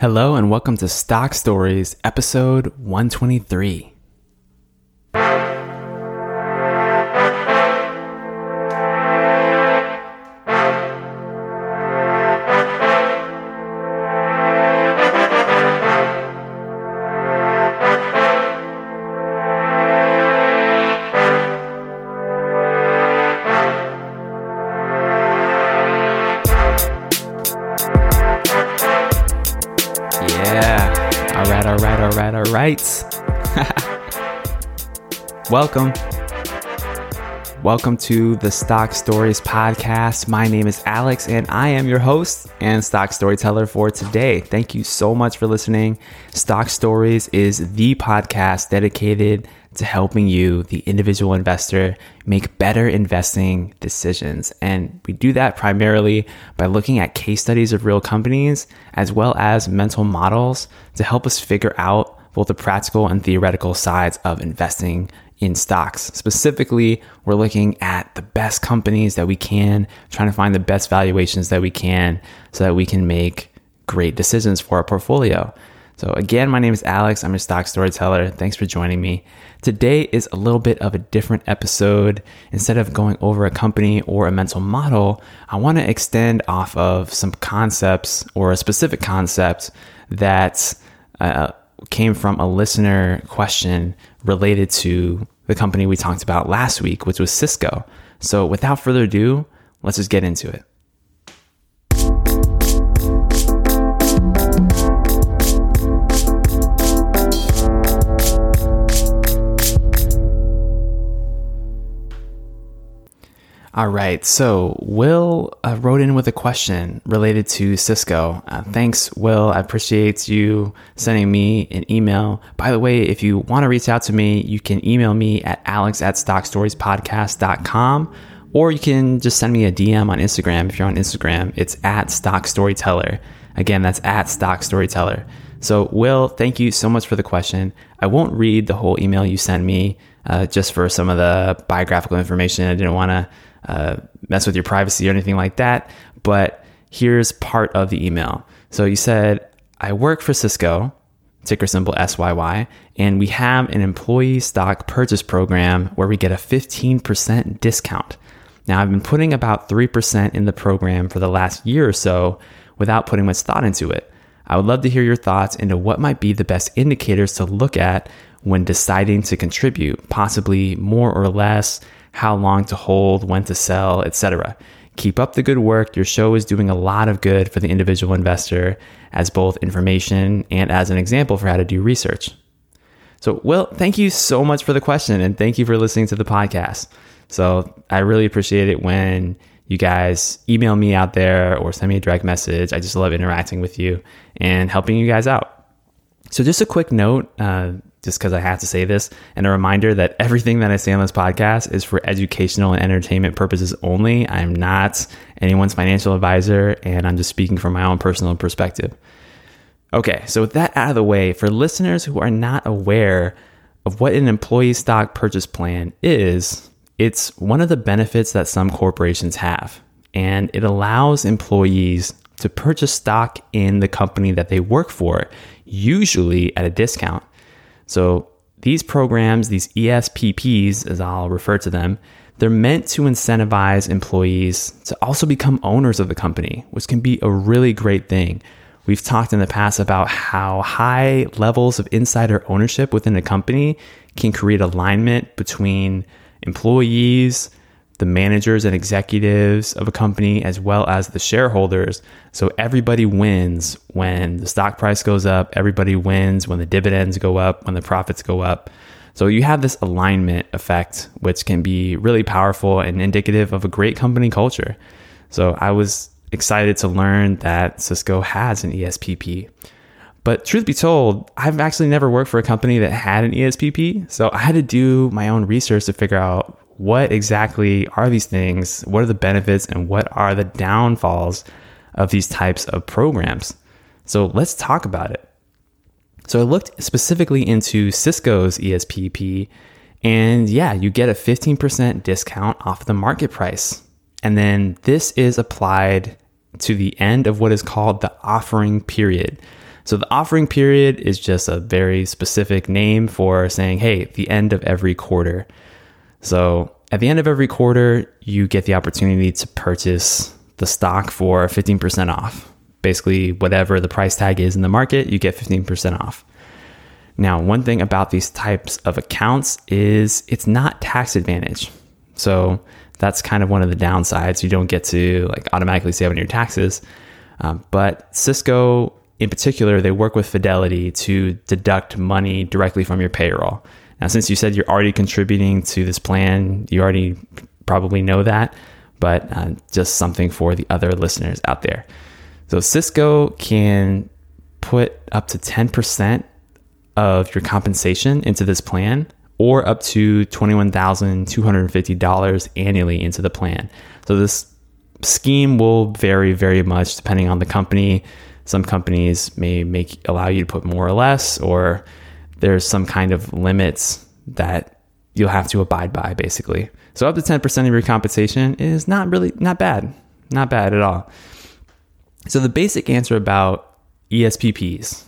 Hello, and welcome to Stock Stories, episode 123. Welcome. Welcome to the Stock Stories podcast. My name is Alex and I am your host and stock storyteller for today. Thank you so much for listening. Stock Stories is the podcast dedicated to helping you, the individual investor, make better investing decisions. And we do that primarily by looking at case studies of real companies as well as mental models to help us figure out both the practical and theoretical sides of investing in stocks. Specifically, we're looking at the best companies that we can, trying to find the best valuations that we can so that we can make great decisions for our portfolio. So, again, my name is Alex. I'm a stock storyteller. Thanks for joining me. Today is a little bit of a different episode. Instead of going over a company or a mental model, I want to extend off of some concepts or a specific concept that uh, came from a listener question related to the company we talked about last week, which was Sysco. So, without further ado, let's just get into it. All right. So, Will uh, wrote in with a question related to Sysco. Uh, thanks, Will. I appreciate you sending me an email. By the way, if you want to reach out to me, you can email me at alex at stockstoriespodcast.com or you can just send me a DM on Instagram. If you're on Instagram, it's at stock storyteller. Again, that's at stock storyteller. So, Will, thank you so much for the question. I won't read the whole email you sent me uh, just for some of the biographical information. I didn't want to uh, mess with your privacy or anything like that. But here's part of the email. So you said, I work for Sysco, ticker symbol SYY, and we have an employee stock purchase program where we get a 15% discount. Now, I've been putting about 3% in the program for the last year or so without putting much thought into it. I would love to hear your thoughts into what might be the best indicators to look at when deciding to contribute, possibly more or less, how long to hold, when to sell, etc. Keep up the good work. Your show is doing a lot of good for the individual investor as both information and as an example for how to do research. So, Will, thank you so much for the question and thank you for listening to the podcast. So, I really appreciate it when you guys email me out there or send me a direct message. I just love interacting with you and helping you guys out. So, just a quick note uh, just because I have to say this, and a reminder that everything that I say on this podcast is for educational and entertainment purposes only. I'm not anyone's financial advisor, and I'm just speaking from my own personal perspective. Okay, so with that out of the way, for listeners who are not aware of what an employee stock purchase plan is, it's one of the benefits that some corporations have, and it allows employees to purchase stock in the company that they work for, usually at a discount. So these programs, these ESPPs, as I'll refer to them, they're meant to incentivize employees to also become owners of the company, which can be a really great thing. We've talked in the past about how high levels of insider ownership within a company can create alignment between employees, the managers and executives of a company as well as the shareholders. So everybody wins when the stock price goes up, everybody wins when the dividends go up, when the profits go up. So you have this alignment effect, which can be really powerful and indicative of a great company culture. So I was excited to learn that Sysco has an ESPP. But truth be told, I've actually never worked for a company that had an ESPP. So I had to do my own research to figure out what exactly are these things? What are the benefits and what are the downfalls of these types of programs? So let's talk about it. So I looked specifically into Sysco's ESPP, and yeah, you get a 15% discount off the market price. And then this is applied to the end of what is called the offering period. So the offering period is just a very specific name for saying, hey, the end of every quarter. So at the end of every quarter, you get the opportunity to purchase the stock for 15% off. Basically, whatever the price tag is in the market, you get 15% off. Now, one thing about these types of accounts is it's not tax advantage. So that's kind of one of the downsides. You don't get to like automatically save on your taxes. Um, but Sysco, in particular, they work with Fidelity to deduct money directly from your payroll. Now, since you said you're already contributing to this plan, you already probably know that, but uh, just something for the other listeners out there. So, Sysco can put up to 10% of your compensation into this plan or up to $21,250 annually into the plan. So, this scheme will vary very much depending on the company. Some companies may make allow you to put more or less, or there's some kind of limits that you'll have to abide by basically. So up to 10% of your compensation is not really not bad. Not bad at all. So the basic answer about ESPPs,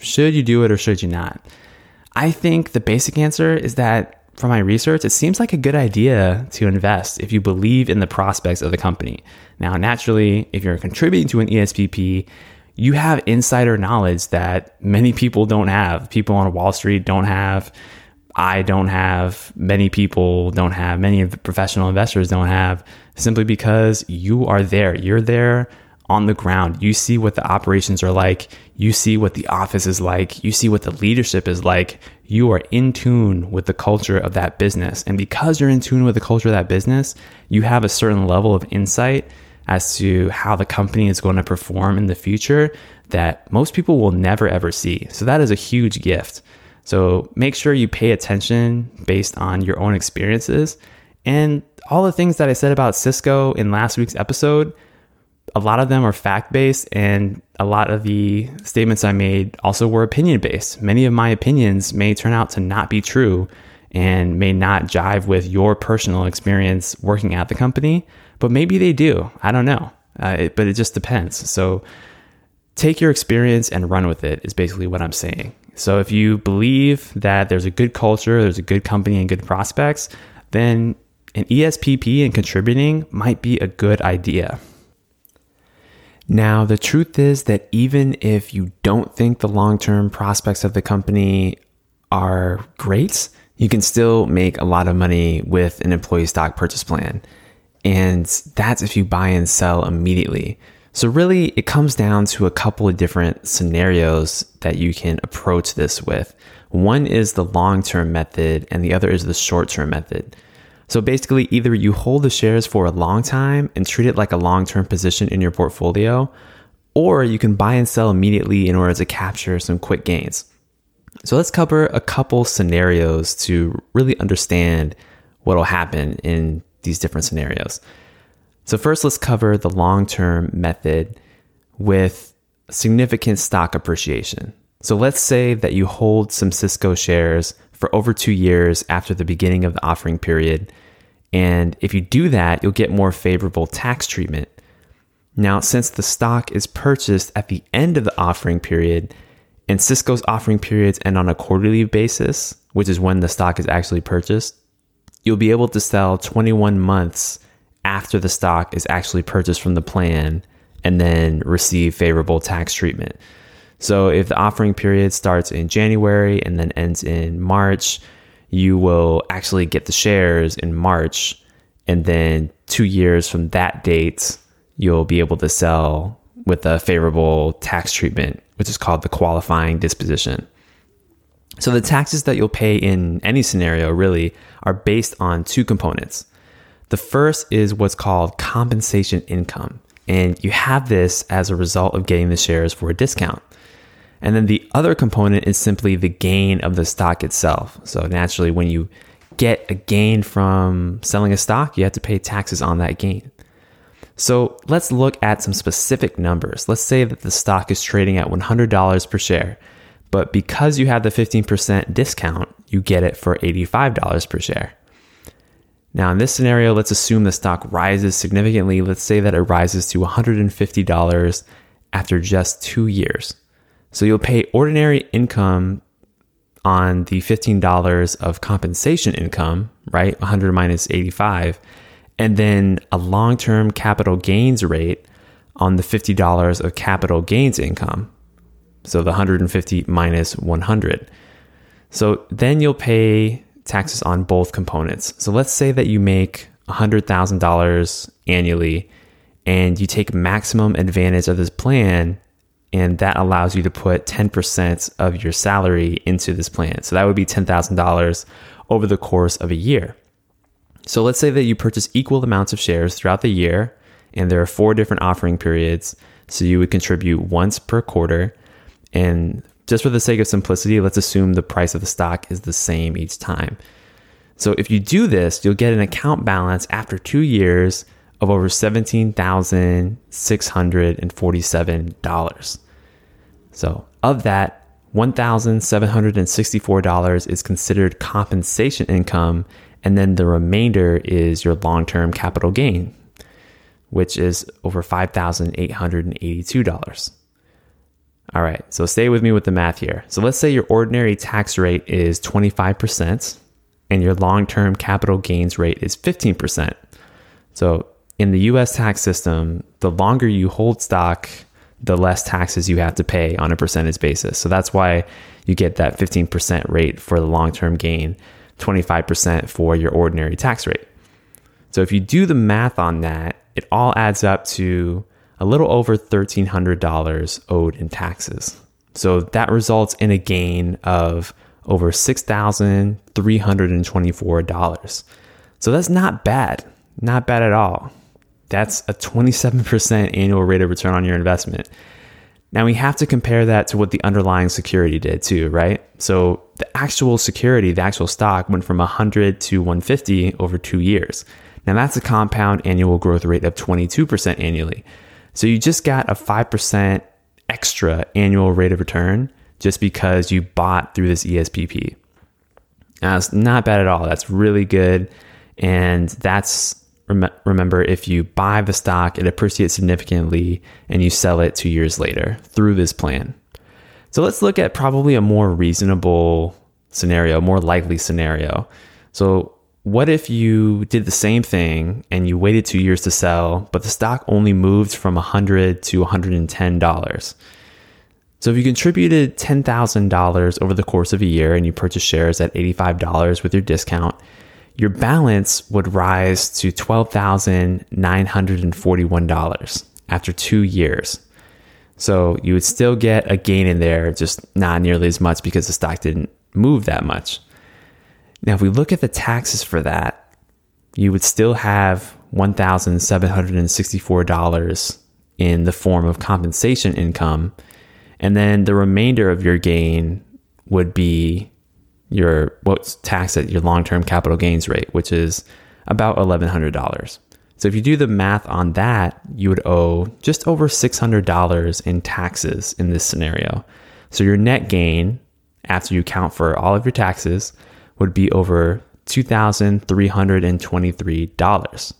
should you do it or should you not? I think the basic answer is that from my research, it seems like a good idea to invest if you believe in the prospects of the company. Now, naturally, if you're contributing to an ESPP, you have insider knowledge that many people don't have. People on Wall Street don't have. I don't have. Many people don't have. Many professional investors don't have simply because you are there. You're there on the ground. You see what the operations are like. You see what the office is like. You see what the leadership is like. You are in tune with the culture of that business. And because you're in tune with the culture of that business, you have a certain level of insight as to how the company is going to perform in the future that most people will never ever see. So that is a huge gift. So make sure you pay attention based on your own experiences. And all the things that I said about Sysco in last week's episode, a lot of them are fact based, and a lot of the statements I made also were opinion based. Many of my opinions may turn out to not be true and may not jive with your personal experience working at the company but maybe they do. I don't know. Uh, it, but it just depends. So take your experience and run with it, is basically what I'm saying. So if you believe that there's a good culture, there's a good company, and good prospects, then an ESPP and contributing might be a good idea. Now, the truth is that even if you don't think the long term prospects of the company are great, you can still make a lot of money with an employee stock purchase plan. And that's if you buy and sell immediately. So, really, it comes down to a couple of different scenarios that you can approach this with. One is the long term method, and the other is the short term method. So, basically, either you hold the shares for a long time and treat it like a long term position in your portfolio, or you can buy and sell immediately in order to capture some quick gains. So, let's cover a couple scenarios to really understand what will happen in these different scenarios. So, first, let's cover the long term method with significant stock appreciation. So, let's say that you hold some Sysco shares for over two years after the beginning of the offering period. And if you do that, you'll get more favorable tax treatment. Now, since the stock is purchased at the end of the offering period, and Sysco's offering periods end on a quarterly basis, which is when the stock is actually purchased, you'll be able to sell 21 months after the stock is actually purchased from the plan and then receive favorable tax treatment. So if the offering period starts in January and then ends in March, you will actually get the shares in March. And then two years from that date, you'll be able to sell with a favorable tax treatment, which is called the qualifying disposition. So the taxes that you'll pay in any scenario really are based on two components. The first is what's called compensation income, and you have this as a result of getting the shares for a discount. And then the other component is simply the gain of the stock itself. So naturally, when you get a gain from selling a stock, you have to pay taxes on that gain. So let's look at some specific numbers. Let's say that the stock is trading at $100 per share but because you have the 15% discount, you get it for $85 per share. Now, in this scenario, let's assume the stock rises significantly. Let's say that it rises to $150 after just two years. So you'll pay ordinary income on the $15 of compensation income, right? 100 minus 85, and then a long term capital gains rate on the $50 of capital gains income. So the 150 minus 100. So then you'll pay taxes on both components. So let's say that you make $100,000 annually and you take maximum advantage of this plan and that allows you to put 10% of your salary into this plan. So that would be $10,000 over the course of a year. So let's say that you purchase equal amounts of shares throughout the year and there are four different offering periods. So you would contribute once per quarter. And just for the sake of simplicity, let's assume the price of the stock is the same each time. So if you do this, you'll get an account balance after two years of over $17,647. So of that, $1,764 is considered compensation income, and then the remainder is your long term capital gain, which is over $5,882. All right, so stay with me with the math here. So let's say your ordinary tax rate is 25% and your long term capital gains rate is 15%. So in the US tax system, the longer you hold stock, the less taxes you have to pay on a percentage basis. So that's why you get that 15% rate for the long term gain, 25% for your ordinary tax rate. So if you do the math on that, it all adds up to a little over $1,300 owed in taxes. So that results in a gain of over $6,324. So that's not bad. Not bad at all. That's a 27% annual rate of return on your investment. Now we have to compare that to what the underlying security did too, right? So the actual security, the actual stock went from 100 to 150 over 2 years. Now that's a compound annual growth rate of 22% annually. So you just got a 5% extra annual rate of return just because you bought through this ESPP. Now, it's not bad at all. That's really good. And that's remember if you buy the stock, it appreciates significantly and you sell it two years later through this plan. So let's look at probably a more reasonable scenario, more likely scenario. So, what if you did the same thing and you waited two years to sell, but the stock only moved from 100 to $110? So, if you contributed $10,000 over the course of a year and you purchased shares at $85 with your discount, your balance would rise to $12,941 after two years. So you would still get a gain in there, just not nearly as much because the stock didn't move that much. Now, if we look at the taxes for that, you would still have $1,764 in the form of compensation income. And then the remainder of your gain would be your what's taxed at your long-term capital gains rate, which is about $1100. So if you do the math on that, you would owe just over $600 in taxes in this scenario. So your net gain after you account for all of your taxes would be over $2,323.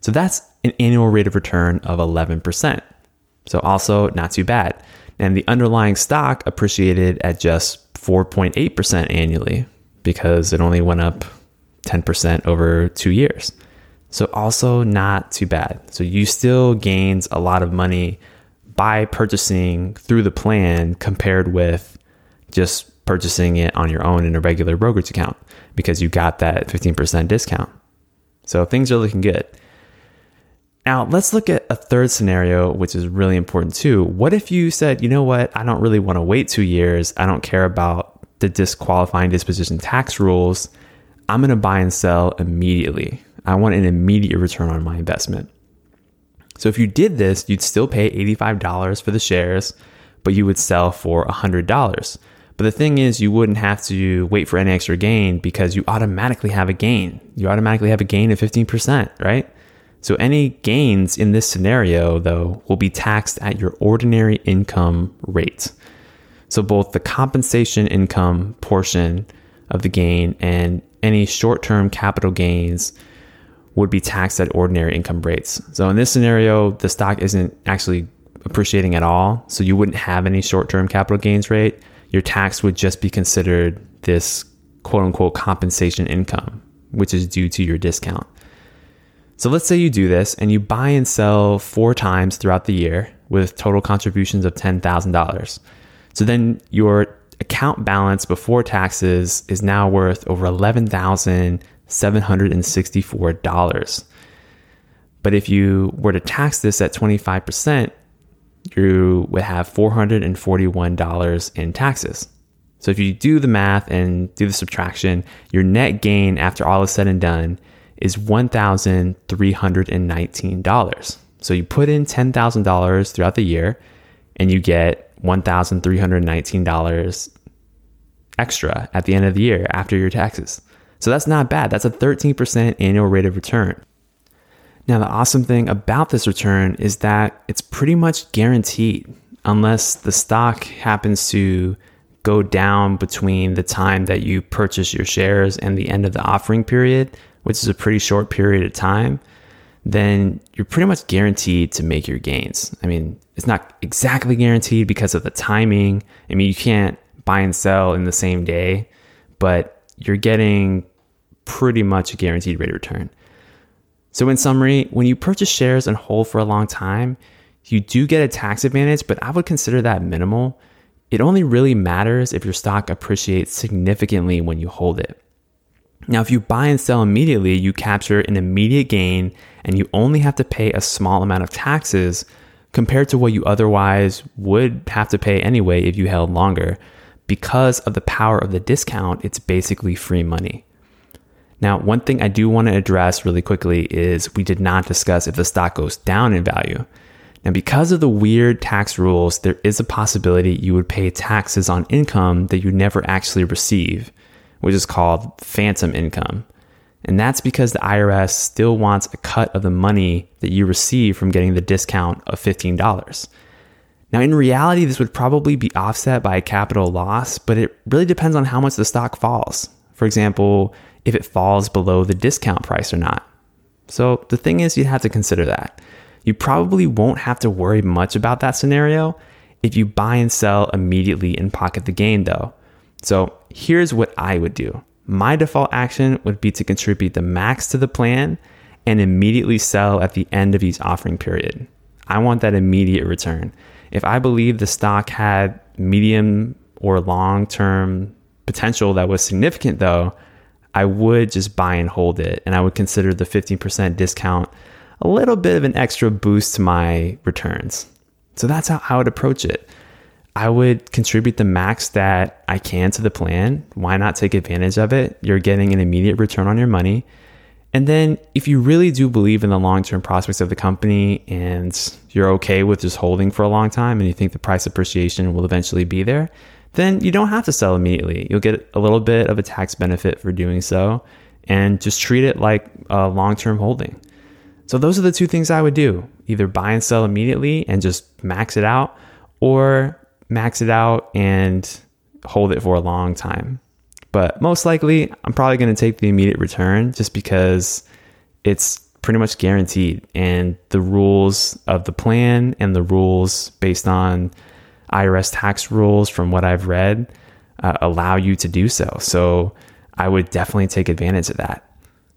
So that's an annual rate of return of 11%. So also not too bad. And the underlying stock appreciated at just 4.8% annually because it only went up 10% over two years. So, also not too bad. So, you still gains a lot of money by purchasing through the plan compared with just purchasing it on your own in a regular brokerage account because you got that 15% discount. So, things are looking good. Now, let's look at a third scenario, which is really important too. What if you said, you know what, I don't really want to wait two years. I don't care about the disqualifying disposition tax rules. I'm going to buy and sell immediately. I want an immediate return on my investment. So if you did this, you'd still pay $85 for the shares, but you would sell for $100. But the thing is, you wouldn't have to wait for any extra gain because you automatically have a gain. You automatically have a gain of 15%, right? So any gains in this scenario, though, will be taxed at your ordinary income rate. So both the compensation income portion of the gain and any short term capital gains would be taxed at ordinary income rates. So in this scenario, the stock isn't actually appreciating at all, so you wouldn't have any short term capital gains rate, your tax would just be considered this quote unquote compensation income, which is due to your discount. So let's say you do this and you buy and sell four times throughout the year with total contributions of $10,000. So then your account balance before taxes is now worth over $11,764. But if you were to tax this at 25%, you would have $441 in taxes. So if you do the math and do the subtraction, your net gain after all is said and done is $1,319. So you put in $10,000 throughout the year and you get $1,319 extra at the end of the year after your taxes. So that's not bad. That's a 13% annual rate of return. Now, the awesome thing about this return is that it's pretty much guaranteed unless the stock happens to go down between the time that you purchase your shares and the end of the offering period, which is a pretty short period of time, then you're pretty much guaranteed to make your gains. I mean, it's not exactly guaranteed because of the timing. I mean, you can't buy and sell in the same day, but you're getting pretty much a guaranteed rate of return. So, in summary, when you purchase shares and hold for a long time, you do get a tax advantage, but I would consider that minimal. It only really matters if your stock appreciates significantly when you hold it. Now, if you buy and sell immediately, you capture an immediate gain and you only have to pay a small amount of taxes compared to what you otherwise would have to pay anyway if you held longer. Because of the power of the discount, it's basically free money. Now, one thing I do want to address really quickly is we did not discuss if the stock goes down in value. Now, because of the weird tax rules, there is a possibility you would pay taxes on income that you never actually receive, which is called phantom income. And that's because the IRS still wants a cut of the money that you receive from getting the discount of $15. Now, in reality, this would probably be offset by a capital loss, but it really depends on how much the stock falls. For example, if it falls below the discount price or not. So the thing is, you have to consider that. You probably won't have to worry much about that scenario if you buy and sell immediately and pocket the gain, though. So here's what I would do my default action would be to contribute the max to the plan and immediately sell at the end of each offering period. I want that immediate return. If I believe the stock had medium or long term potential that was significant, though, I would just buy and hold it. And I would consider the 15% discount a little bit of an extra boost to my returns. So that's how I would approach it. I would contribute the max that I can to the plan. Why not take advantage of it? You're getting an immediate return on your money. And then, if you really do believe in the long term prospects of the company and you're okay with just holding for a long time and you think the price appreciation will eventually be there, then you don't have to sell immediately. You'll get a little bit of a tax benefit for doing so and just treat it like a long term holding. So, those are the two things I would do either buy and sell immediately and just max it out, or max it out and hold it for a long time. But most likely, I'm probably going to take the immediate return just because it's pretty much guaranteed. And the rules of the plan and the rules based on IRS tax rules, from what I've read, uh, allow you to do so. So I would definitely take advantage of that.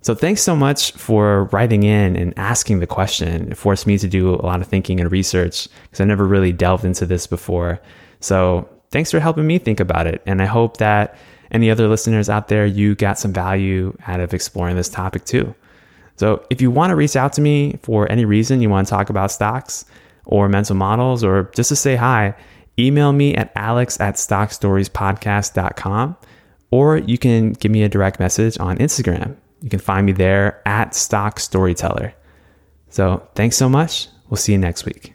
So thanks so much for writing in and asking the question. It forced me to do a lot of thinking and research because I never really delved into this before. So thanks for helping me think about it. And I hope that any other listeners out there, you got some value out of exploring this topic too. So if you want to reach out to me for any reason you want to talk about stocks or mental models or just to say hi, email me at alex at stockstoriespodcast.com or you can give me a direct message on Instagram. You can find me there at Stock Storyteller. So thanks so much. We'll see you next week.